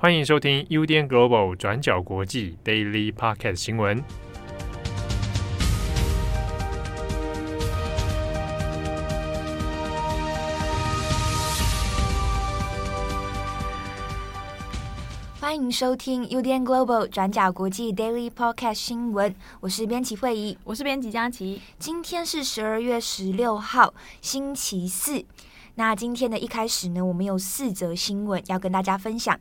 欢迎收听 UDN Global 转角国际 Daily Podcast 新闻。欢迎收听 UDN Global 转角国际 Daily Podcast 新闻。我是编辑惠仪，我是编辑佳琪。今天是十二月十六号，星期四。那今天的一开始呢，我们有四则新闻要跟大家分享。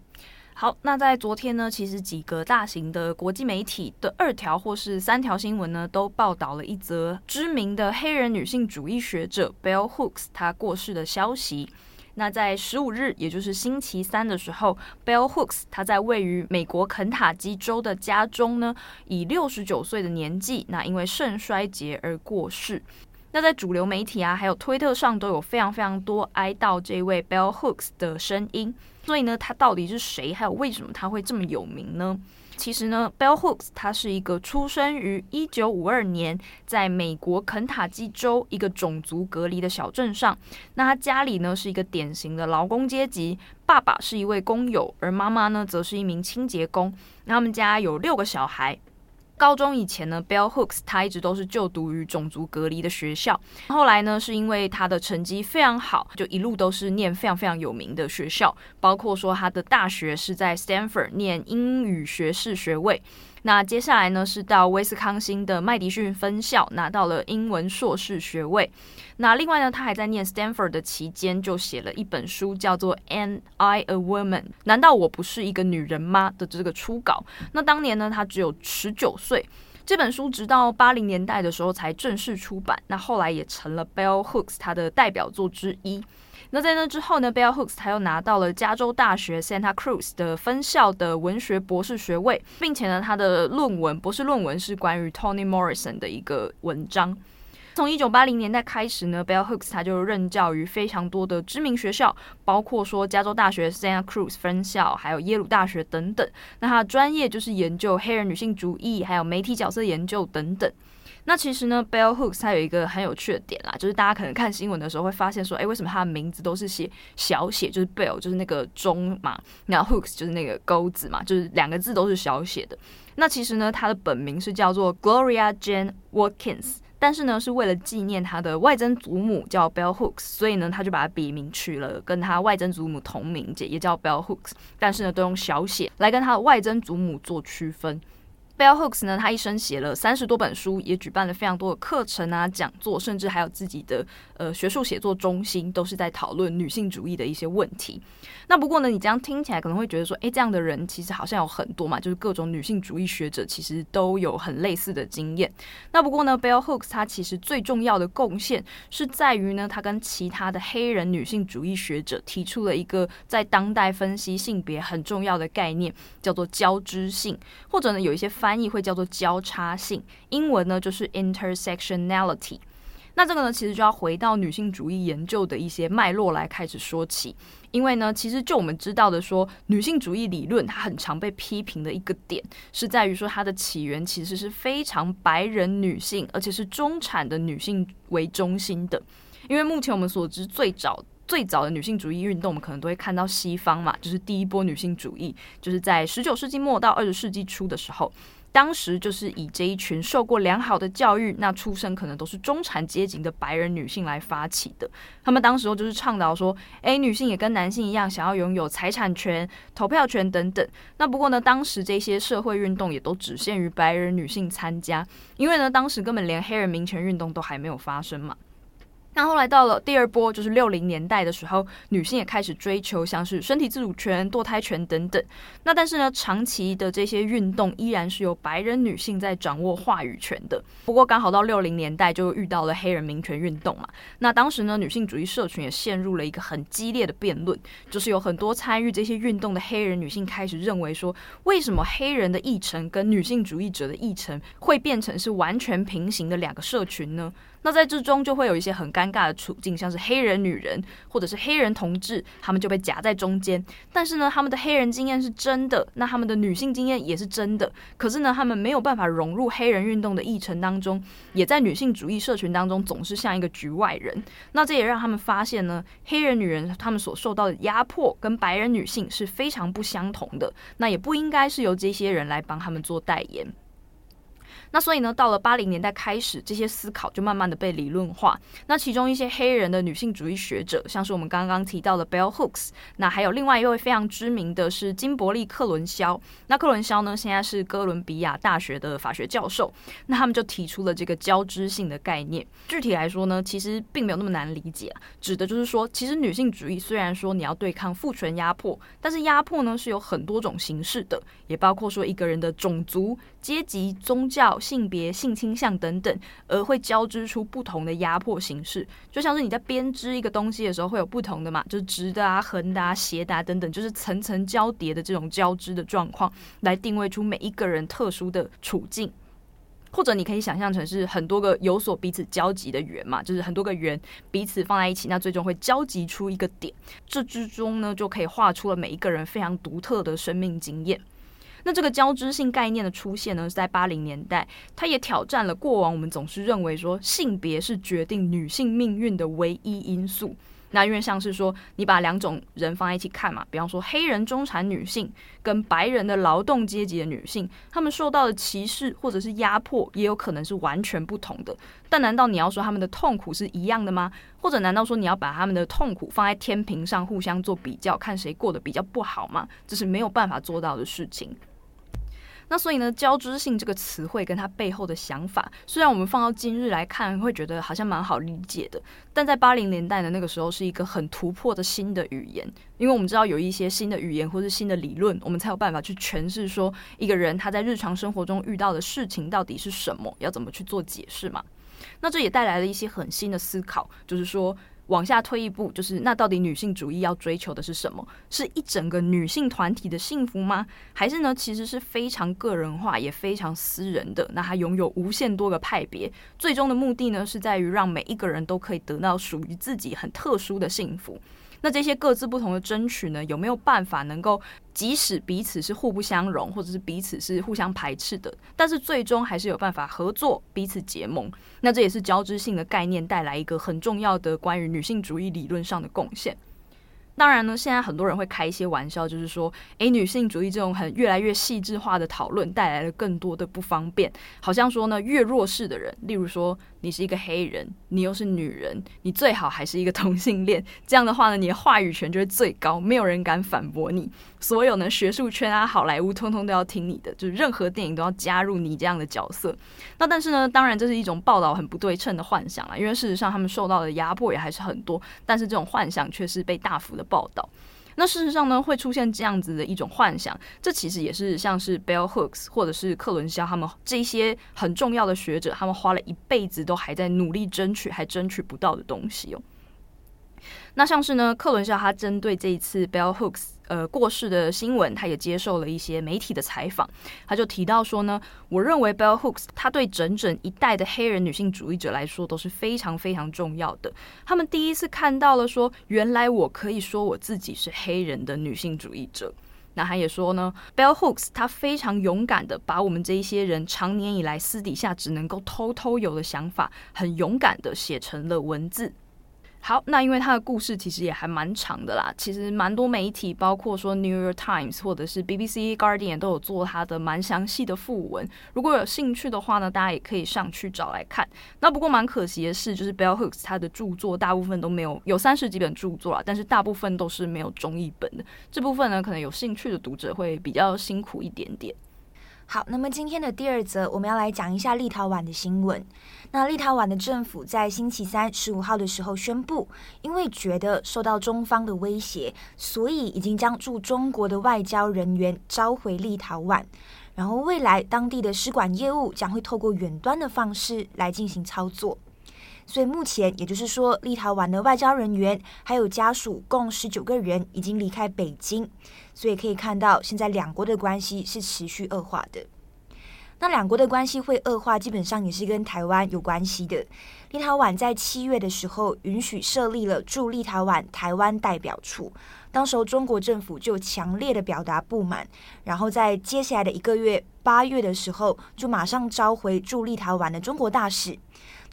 好，那在昨天呢，其实几个大型的国际媒体的二条或是三条新闻呢，都报道了一则知名的黑人女性主义学者 Bell Hooks 她过世的消息。那在十五日，也就是星期三的时候，Bell Hooks 她在位于美国肯塔基州的家中呢，以六十九岁的年纪，那因为肾衰竭而过世。那在主流媒体啊，还有推特上都有非常非常多哀悼这位 Bell Hooks 的声音。所以呢，他到底是谁？还有为什么他会这么有名呢？其实呢，Bell Hooks 他是一个出生于一九五二年，在美国肯塔基州一个种族隔离的小镇上。那他家里呢是一个典型的劳工阶级，爸爸是一位工友，而妈妈呢则是一名清洁工。那他们家有六个小孩。高中以前呢，Bell Hooks 他一直都是就读于种族隔离的学校。后来呢，是因为他的成绩非常好，就一路都是念非常非常有名的学校，包括说他的大学是在 Stanford 念英语学士学位。那接下来呢，是到威斯康星的麦迪逊分校拿到了英文硕士学位。那另外呢，他还在念 Stanford 的期间，就写了一本书，叫做《Am I a Woman》？难道我不是一个女人吗？的这个初稿。那当年呢，他只有十九岁。这本书直到八零年代的时候才正式出版。那后来也成了 Bell Hooks 他的代表作之一。那在那之后呢，Bell Hooks 他又拿到了加州大学 Santa Cruz 的分校的文学博士学位，并且呢，他的论文博士论文是关于 Toni Morrison 的一个文章。从一九八零年代开始呢，Bell Hooks 他就任教于非常多的知名学校，包括说加州大学 Santa Cruz 分校，还有耶鲁大学等等。那他的专业就是研究黑人女性主义，还有媒体角色研究等等。那其实呢，Bell Hooks 它有一个很有趣的点啦，就是大家可能看新闻的时候会发现说，诶，为什么他的名字都是写小写，就是 Bell 就是那个钟嘛，然后 Hooks 就是那个钩子嘛，就是两个字都是小写的。那其实呢，他的本名是叫做 Gloria Jane Watkins，但是呢，是为了纪念他的外曾祖母叫 Bell Hooks，所以呢，他就把他笔名取了跟他外曾祖母同名，也叫 Bell Hooks，但是呢，都用小写来跟他的外曾祖母做区分。Bell Hooks 呢，他一生写了三十多本书，也举办了非常多的课程啊、讲座，甚至还有自己的呃学术写作中心，都是在讨论女性主义的一些问题。那不过呢，你这样听起来可能会觉得说，诶，这样的人其实好像有很多嘛，就是各种女性主义学者其实都有很类似的经验。那不过呢，Bell Hooks 他其实最重要的贡献是在于呢，他跟其他的黑人女性主义学者提出了一个在当代分析性别很重要的概念，叫做交织性，或者呢有一些翻翻译会叫做交叉性，英文呢就是 intersectionality。那这个呢，其实就要回到女性主义研究的一些脉络来开始说起。因为呢，其实就我们知道的说，女性主义理论它很常被批评的一个点，是在于说它的起源其实是非常白人女性，而且是中产的女性为中心的。因为目前我们所知最早最早的女性主义运动，我们可能都会看到西方嘛，就是第一波女性主义，就是在十九世纪末到二十世纪初的时候。当时就是以这一群受过良好的教育，那出身可能都是中产阶级的白人女性来发起的。他们当时候就是倡导说，诶，女性也跟男性一样，想要拥有财产权、投票权等等。那不过呢，当时这些社会运动也都只限于白人女性参加，因为呢，当时根本连黑人民权运动都还没有发生嘛。那后来到了第二波，就是六零年代的时候，女性也开始追求像是身体自主权、堕胎权等等。那但是呢，长期的这些运动依然是由白人女性在掌握话语权的。不过刚好到六零年代就遇到了黑人民权运动嘛。那当时呢，女性主义社群也陷入了一个很激烈的辩论，就是有很多参与这些运动的黑人女性开始认为说，为什么黑人的议程跟女性主义者的议程会变成是完全平行的两个社群呢？那在这中就会有一些很尴尬的处境，像是黑人女人或者是黑人同志，他们就被夹在中间。但是呢，他们的黑人经验是真的，那他们的女性经验也是真的。可是呢，他们没有办法融入黑人运动的议程当中，也在女性主义社群当中总是像一个局外人。那这也让他们发现呢，黑人女人他们所受到的压迫跟白人女性是非常不相同的。那也不应该是由这些人来帮他们做代言。那所以呢，到了八零年代开始，这些思考就慢慢的被理论化。那其中一些黑人的女性主义学者，像是我们刚刚提到的 Bell Hooks，那还有另外一位非常知名的是金伯利·克伦肖。那克伦肖呢，现在是哥伦比亚大学的法学教授。那他们就提出了这个交织性的概念。具体来说呢，其实并没有那么难理解，指的就是说，其实女性主义虽然说你要对抗父权压迫，但是压迫呢是有很多种形式的，也包括说一个人的种族、阶级、宗教。性别、性倾向等等，而会交织出不同的压迫形式，就像是你在编织一个东西的时候，会有不同的嘛，就是直的啊、横的啊、斜的啊等等，就是层层交叠的这种交织的状况，来定位出每一个人特殊的处境。或者你可以想象成是很多个有所彼此交集的圆嘛，就是很多个圆彼此放在一起，那最终会交集出一个点，这之中呢，就可以画出了每一个人非常独特的生命经验。那这个交织性概念的出现呢，是在八零年代，它也挑战了过往我们总是认为说性别是决定女性命运的唯一因素。那因为像是说你把两种人放在一起看嘛，比方说黑人中产女性跟白人的劳动阶级的女性，她们受到的歧视或者是压迫也有可能是完全不同的。但难道你要说他们的痛苦是一样的吗？或者难道说你要把他们的痛苦放在天平上互相做比较，看谁过得比较不好吗？这是没有办法做到的事情。那所以呢，交织性这个词汇跟它背后的想法，虽然我们放到今日来看，会觉得好像蛮好理解的，但在八零年代的那个时候，是一个很突破的新的语言，因为我们知道有一些新的语言或是新的理论，我们才有办法去诠释说一个人他在日常生活中遇到的事情到底是什么，要怎么去做解释嘛。那这也带来了一些很新的思考，就是说。往下推一步，就是那到底女性主义要追求的是什么？是一整个女性团体的幸福吗？还是呢，其实是非常个人化也非常私人的？那它拥有无限多个派别，最终的目的呢，是在于让每一个人都可以得到属于自己很特殊的幸福。那这些各自不同的争取呢，有没有办法能够，即使彼此是互不相容，或者是彼此是互相排斥的，但是最终还是有办法合作，彼此结盟。那这也是交织性的概念带来一个很重要的关于女性主义理论上的贡献。当然呢，现在很多人会开一些玩笑，就是说，诶，女性主义这种很越来越细致化的讨论带来了更多的不方便，好像说呢，越弱势的人，例如说。你是一个黑人，你又是女人，你最好还是一个同性恋。这样的话呢，你的话语权就会最高，没有人敢反驳你。所有呢，学术圈啊、好莱坞，通通都要听你的，就是任何电影都要加入你这样的角色。那但是呢，当然这是一种报道很不对称的幻想啊，因为事实上他们受到的压迫也还是很多，但是这种幻想却是被大幅的报道。那事实上呢，会出现这样子的一种幻想，这其实也是像是 Bell Hooks 或者是克伦肖他们这些很重要的学者，他们花了一辈子都还在努力争取，还争取不到的东西哦。那像是呢，克伦肖他针对这一次 Bell Hooks 呃过世的新闻，他也接受了一些媒体的采访，他就提到说呢，我认为 Bell Hooks 他对整整一代的黑人女性主义者来说都是非常非常重要的。他们第一次看到了说，原来我可以说我自己是黑人的女性主义者。那他也说呢，Bell Hooks 他非常勇敢的把我们这一些人长年以来私底下只能够偷偷有的想法，很勇敢的写成了文字。好，那因为他的故事其实也还蛮长的啦，其实蛮多媒体，包括说 New York Times 或者是 BBC Guardian 都有做他的蛮详细的附文。如果有兴趣的话呢，大家也可以上去找来看。那不过蛮可惜的是，就是 Bell Hooks 他的著作大部分都没有，有三十几本著作啊，但是大部分都是没有中译本的。这部分呢，可能有兴趣的读者会比较辛苦一点点。好，那么今天的第二则，我们要来讲一下立陶宛的新闻。那立陶宛的政府在星期三十五号的时候宣布，因为觉得受到中方的威胁，所以已经将驻中国的外交人员召回立陶宛。然后未来当地的使馆业务将会透过远端的方式来进行操作。所以目前，也就是说，立陶宛的外交人员还有家属共十九个人已经离开北京。所以可以看到，现在两国的关系是持续恶化的。那两国的关系会恶化，基本上也是跟台湾有关系的。立陶宛在七月的时候允许设立了驻立陶宛台湾代表处，当时候中国政府就强烈的表达不满，然后在接下来的一个月，八月的时候就马上召回驻立陶宛的中国大使，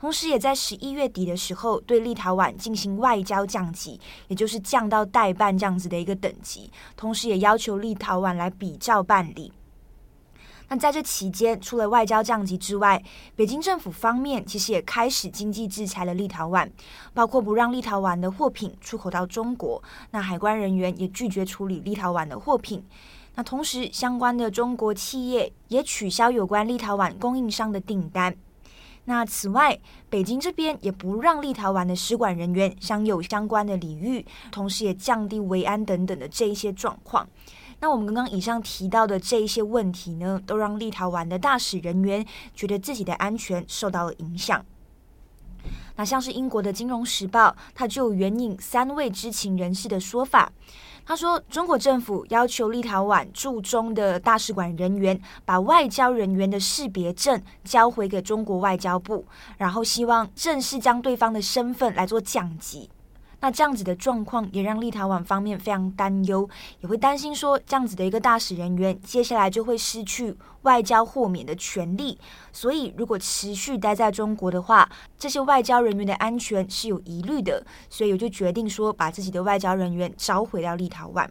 同时也在十一月底的时候对立陶宛进行外交降级，也就是降到代办这样子的一个等级，同时也要求立陶宛来比照办理。那在这期间，除了外交降级之外，北京政府方面其实也开始经济制裁了立陶宛，包括不让立陶宛的货品出口到中国，那海关人员也拒绝处理立陶宛的货品。那同时，相关的中国企业也取消有关立陶宛供应商的订单。那此外，北京这边也不让立陶宛的使馆人员享有相关的礼遇，同时也降低维安等等的这一些状况。那我们刚刚以上提到的这一些问题呢，都让立陶宛的大使人员觉得自己的安全受到了影响。那像是英国的《金融时报》，它就援引三位知情人士的说法，他说，中国政府要求立陶宛驻中的大使馆人员把外交人员的识别证交回给中国外交部，然后希望正式将对方的身份来做降级。那这样子的状况也让立陶宛方面非常担忧，也会担心说这样子的一个大使人员接下来就会失去外交豁免的权利。所以如果持续待在中国的话，这些外交人员的安全是有疑虑的，所以我就决定说把自己的外交人员召回到立陶宛。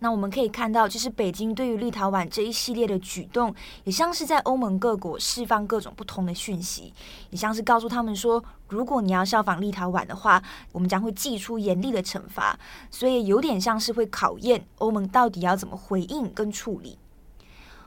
那我们可以看到，就是北京对于立陶宛这一系列的举动，也像是在欧盟各国释放各种不同的讯息，也像是告诉他们说，如果你要效仿立陶宛的话，我们将会祭出严厉的惩罚。所以有点像是会考验欧盟到底要怎么回应跟处理。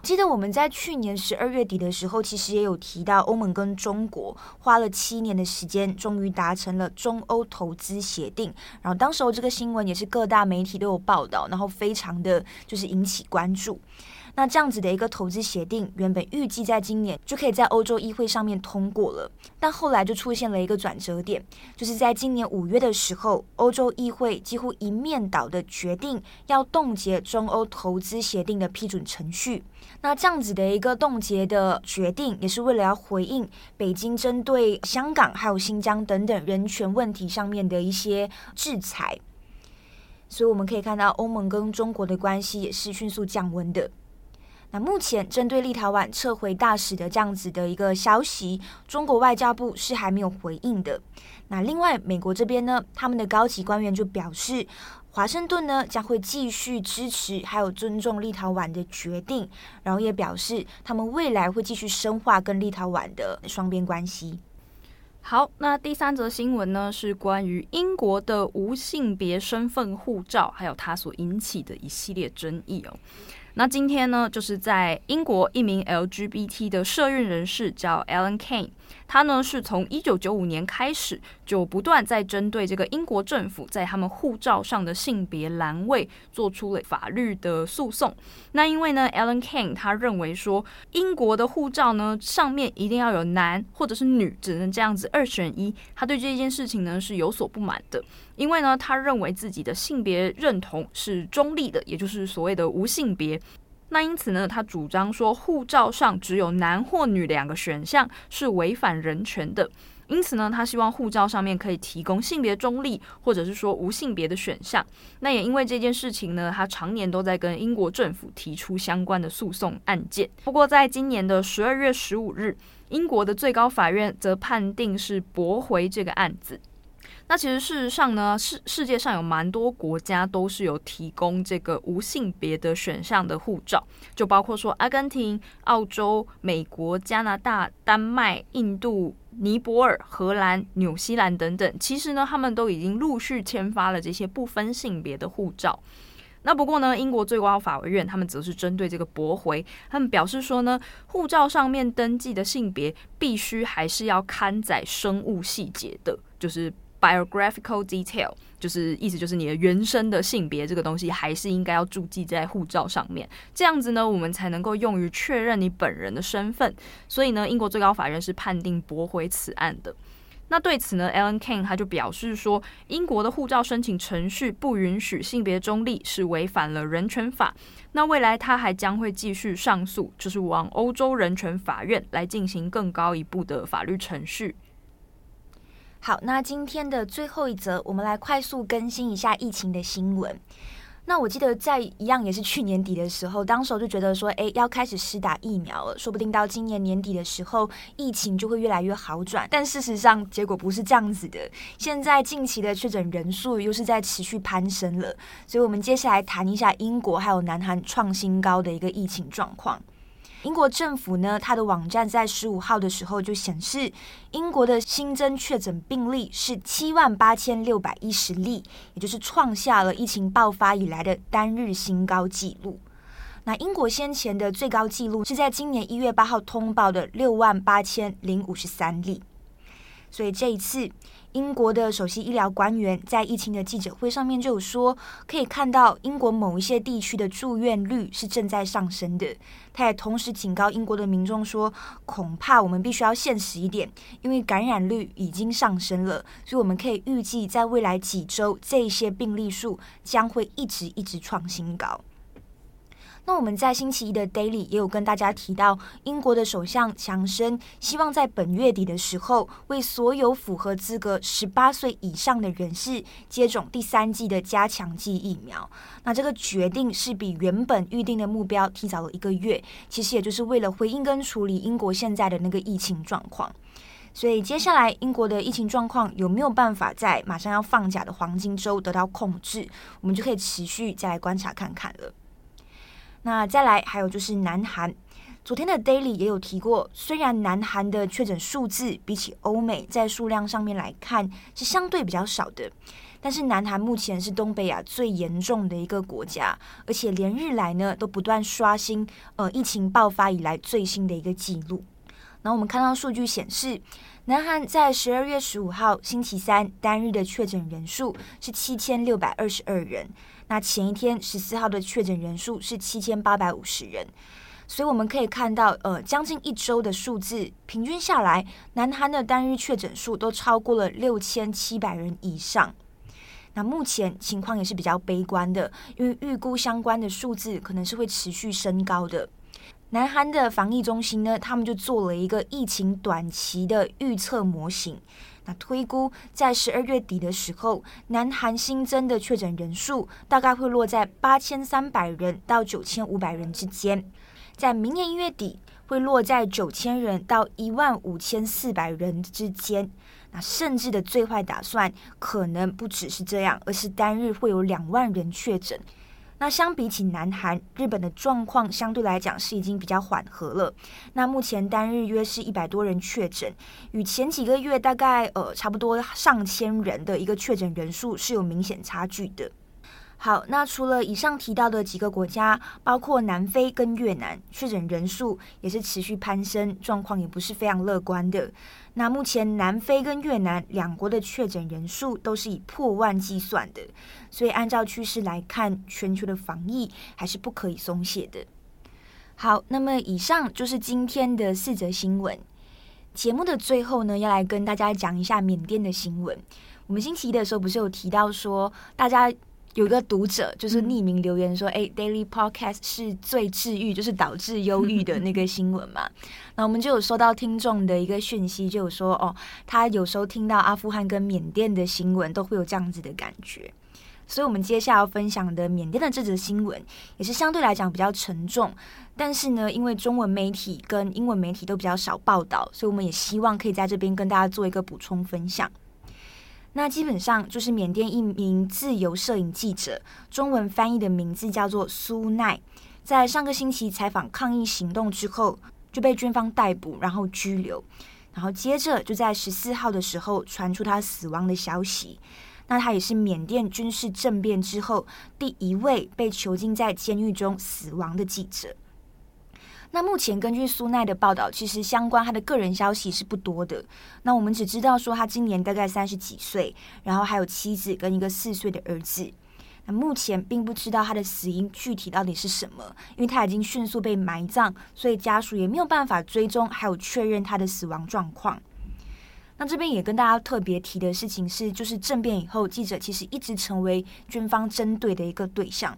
记得我们在去年十二月底的时候，其实也有提到，欧盟跟中国花了七年的时间，终于达成了中欧投资协定。然后当时候这个新闻也是各大媒体都有报道，然后非常的就是引起关注。那这样子的一个投资协定，原本预计在今年就可以在欧洲议会上面通过了，但后来就出现了一个转折点，就是在今年五月的时候，欧洲议会几乎一面倒的决定要冻结中欧投资协定的批准程序。那这样子的一个冻结的决定，也是为了要回应北京针对香港还有新疆等等人权问题上面的一些制裁。所以我们可以看到，欧盟跟中国的关系也是迅速降温的。那目前针对立陶宛撤回大使的这样子的一个消息，中国外交部是还没有回应的。那另外，美国这边呢，他们的高级官员就表示，华盛顿呢将会继续支持还有尊重立陶宛的决定，然后也表示他们未来会继续深化跟立陶宛的双边关系。好，那第三则新闻呢是关于英国的无性别身份护照，还有它所引起的一系列争议哦。那今天呢，就是在英国一名 LGBT 的社运人士叫 Alan Kane，他呢是从一九九五年开始就不断在针对这个英国政府在他们护照上的性别栏位做出了法律的诉讼。那因为呢，Alan Kane 他认为说，英国的护照呢上面一定要有男或者是女，只能这样子二选一。他对这件事情呢是有所不满的。因为呢，他认为自己的性别认同是中立的，也就是所谓的无性别。那因此呢，他主张说护照上只有男或女两个选项是违反人权的。因此呢，他希望护照上面可以提供性别中立或者是说无性别的选项。那也因为这件事情呢，他常年都在跟英国政府提出相关的诉讼案件。不过，在今年的十二月十五日，英国的最高法院则判定是驳回这个案子。那其实事实上呢，世世界上有蛮多国家都是有提供这个无性别的选项的护照，就包括说阿根廷、澳洲、美国、加拿大、丹麦、印度、尼泊尔、荷兰、纽西兰等等。其实呢，他们都已经陆续签发了这些不分性别的护照。那不过呢，英国最高法院他们则是针对这个驳回，他们表示说呢，护照上面登记的性别必须还是要刊载生物细节的，就是。Biographical detail 就是意思就是你的原生的性别这个东西还是应该要注记在护照上面，这样子呢，我们才能够用于确认你本人的身份。所以呢，英国最高法院是判定驳回此案的。那对此呢，Alan Kane 他就表示说，英国的护照申请程序不允许性别中立，是违反了人权法。那未来他还将会继续上诉，就是往欧洲人权法院来进行更高一步的法律程序。好，那今天的最后一则，我们来快速更新一下疫情的新闻。那我记得在一样也是去年底的时候，当时就觉得说，哎，要开始施打疫苗了，说不定到今年年底的时候，疫情就会越来越好转。但事实上，结果不是这样子的。现在近期的确诊人数又是在持续攀升了，所以我们接下来谈一下英国还有南韩创新高的一个疫情状况。英国政府呢，它的网站在十五号的时候就显示，英国的新增确诊病例是七万八千六百一十例，也就是创下了疫情爆发以来的单日新高纪录。那英国先前的最高纪录是在今年一月八号通报的六万八千零五十三例，所以这一次。英国的首席医疗官员在疫情的记者会上面就有说，可以看到英国某一些地区的住院率是正在上升的。他也同时警告英国的民众说，恐怕我们必须要现实一点，因为感染率已经上升了，所以我们可以预计在未来几周，这些病例数将会一直一直创新高。那我们在星期一的 Daily 也有跟大家提到，英国的首相强生希望在本月底的时候，为所有符合资格十八岁以上的人士接种第三剂的加强剂疫苗。那这个决定是比原本预定的目标提早了一个月，其实也就是为了回应跟处理英国现在的那个疫情状况。所以接下来英国的疫情状况有没有办法在马上要放假的黄金周得到控制，我们就可以持续再来观察看看了。那再来，还有就是南韩，昨天的 Daily 也有提过，虽然南韩的确诊数字比起欧美在数量上面来看是相对比较少的，但是南韩目前是东北亚最严重的一个国家，而且连日来呢都不断刷新呃疫情爆发以来最新的一个记录。那我们看到数据显示，南韩在十二月十五号星期三单日的确诊人数是七千六百二十二人。那前一天十四号的确诊人数是七千八百五十人，所以我们可以看到，呃，将近一周的数字平均下来，南韩的单日确诊数都超过了六千七百人以上。那目前情况也是比较悲观的，因为预估相关的数字可能是会持续升高的。南韩的防疫中心呢，他们就做了一个疫情短期的预测模型。那推估在十二月底的时候，南韩新增的确诊人数大概会落在八千三百人到九千五百人之间，在明年一月底会落在九千人到一万五千四百人之间。那甚至的最坏打算可能不只是这样，而是单日会有两万人确诊。那相比起南韩，日本的状况相对来讲是已经比较缓和了。那目前单日约是一百多人确诊，与前几个月大概呃差不多上千人的一个确诊人数是有明显差距的。好，那除了以上提到的几个国家，包括南非跟越南，确诊人数也是持续攀升，状况也不是非常乐观的。那目前南非跟越南两国的确诊人数都是以破万计算的，所以按照趋势来看，全球的防疫还是不可以松懈的。好，那么以上就是今天的四则新闻。节目的最后呢，要来跟大家讲一下缅甸的新闻。我们星期一的时候不是有提到说，大家。有一个读者就是匿名留言说：“哎、嗯，Daily Podcast 是最治愈，就是导致忧郁的那个新闻嘛。”那我们就有收到听众的一个讯息，就有说：“哦，他有时候听到阿富汗跟缅甸的新闻，都会有这样子的感觉。”所以，我们接下来要分享的缅甸的这则新闻，也是相对来讲比较沉重。但是呢，因为中文媒体跟英文媒体都比较少报道，所以我们也希望可以在这边跟大家做一个补充分享。那基本上就是缅甸一名自由摄影记者，中文翻译的名字叫做苏奈，在上个星期采访抗议行动之后，就被军方逮捕，然后拘留，然后接着就在十四号的时候传出他死亡的消息。那他也是缅甸军事政变之后第一位被囚禁在监狱中死亡的记者。那目前根据苏奈的报道，其实相关他的个人消息是不多的。那我们只知道说他今年大概三十几岁，然后还有妻子跟一个四岁的儿子。那目前并不知道他的死因具体到底是什么，因为他已经迅速被埋葬，所以家属也没有办法追踪还有确认他的死亡状况。那这边也跟大家特别提的事情是，就是政变以后，记者其实一直成为军方针对的一个对象。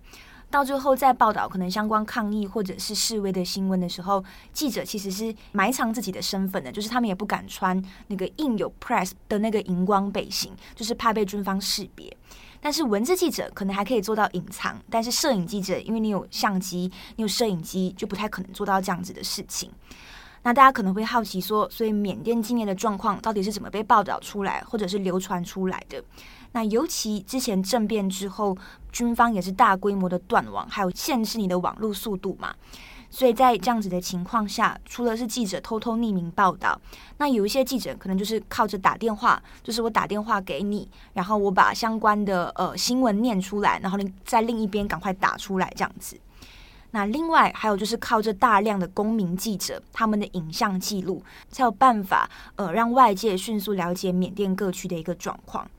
到最后，在报道可能相关抗议或者是示威的新闻的时候，记者其实是埋藏自己的身份的，就是他们也不敢穿那个印有 press 的那个荧光背心，就是怕被军方识别。但是文字记者可能还可以做到隐藏，但是摄影记者，因为你有相机，你有摄影机，就不太可能做到这样子的事情。那大家可能会好奇说，所以缅甸今年的状况到底是怎么被报道出来，或者是流传出来的？那尤其之前政变之后，军方也是大规模的断网，还有限制你的网络速度嘛。所以在这样子的情况下，除了是记者偷偷匿名报道，那有一些记者可能就是靠着打电话，就是我打电话给你，然后我把相关的呃新闻念出来，然后你在另一边赶快打出来这样子。那另外还有就是靠着大量的公民记者他们的影像记录，才有办法呃让外界迅速了解缅甸各区的一个状况。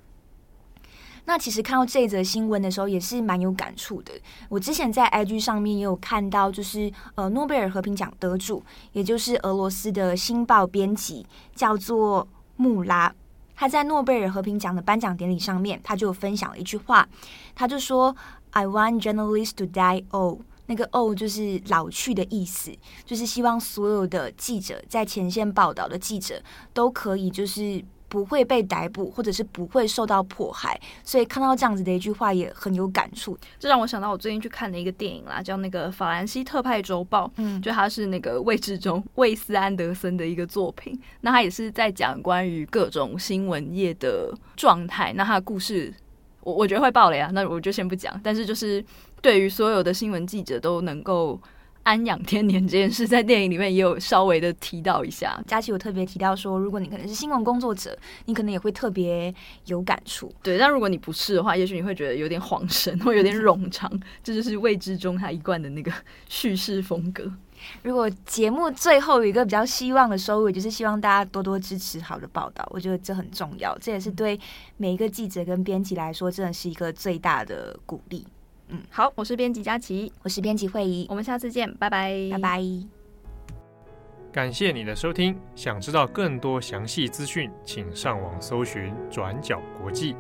那其实看到这则新闻的时候，也是蛮有感触的。我之前在 IG 上面也有看到，就是呃，诺贝尔和平奖得主，也就是俄罗斯的《新报》编辑，叫做穆拉。他在诺贝尔和平奖的颁奖典礼上面，他就分享了一句话，他就说：“I want journalists to die old。”那个 “old” 就是老去的意思，就是希望所有的记者在前线报道的记者都可以就是。不会被逮捕，或者是不会受到迫害，所以看到这样子的一句话也很有感触。这让我想到我最近去看的一个电影啦，叫那个《法兰西特派周报》，嗯，就它是那个魏志中、魏斯安德森的一个作品。那他也是在讲关于各种新闻业的状态。那他的故事，我我觉得会爆雷啊，那我就先不讲。但是就是对于所有的新闻记者都能够。安养天年这件事，在电影里面也有稍微的提到一下。佳琪有特别提到说，如果你可能是新闻工作者，你可能也会特别有感触。对，但如果你不是的话，也许你会觉得有点恍神，或有点冗长。这就是未知中他一贯的那个叙事风格。如果节目最后有一个比较希望的收尾，就是希望大家多多支持好的报道，我觉得这很重要。这也是对每一个记者跟编辑来说，真的是一个最大的鼓励。嗯，好，我是编辑佳琪，我是编辑慧仪，我们下次见，拜拜，拜拜。感谢你的收听，想知道更多详细资讯，请上网搜寻转角国际。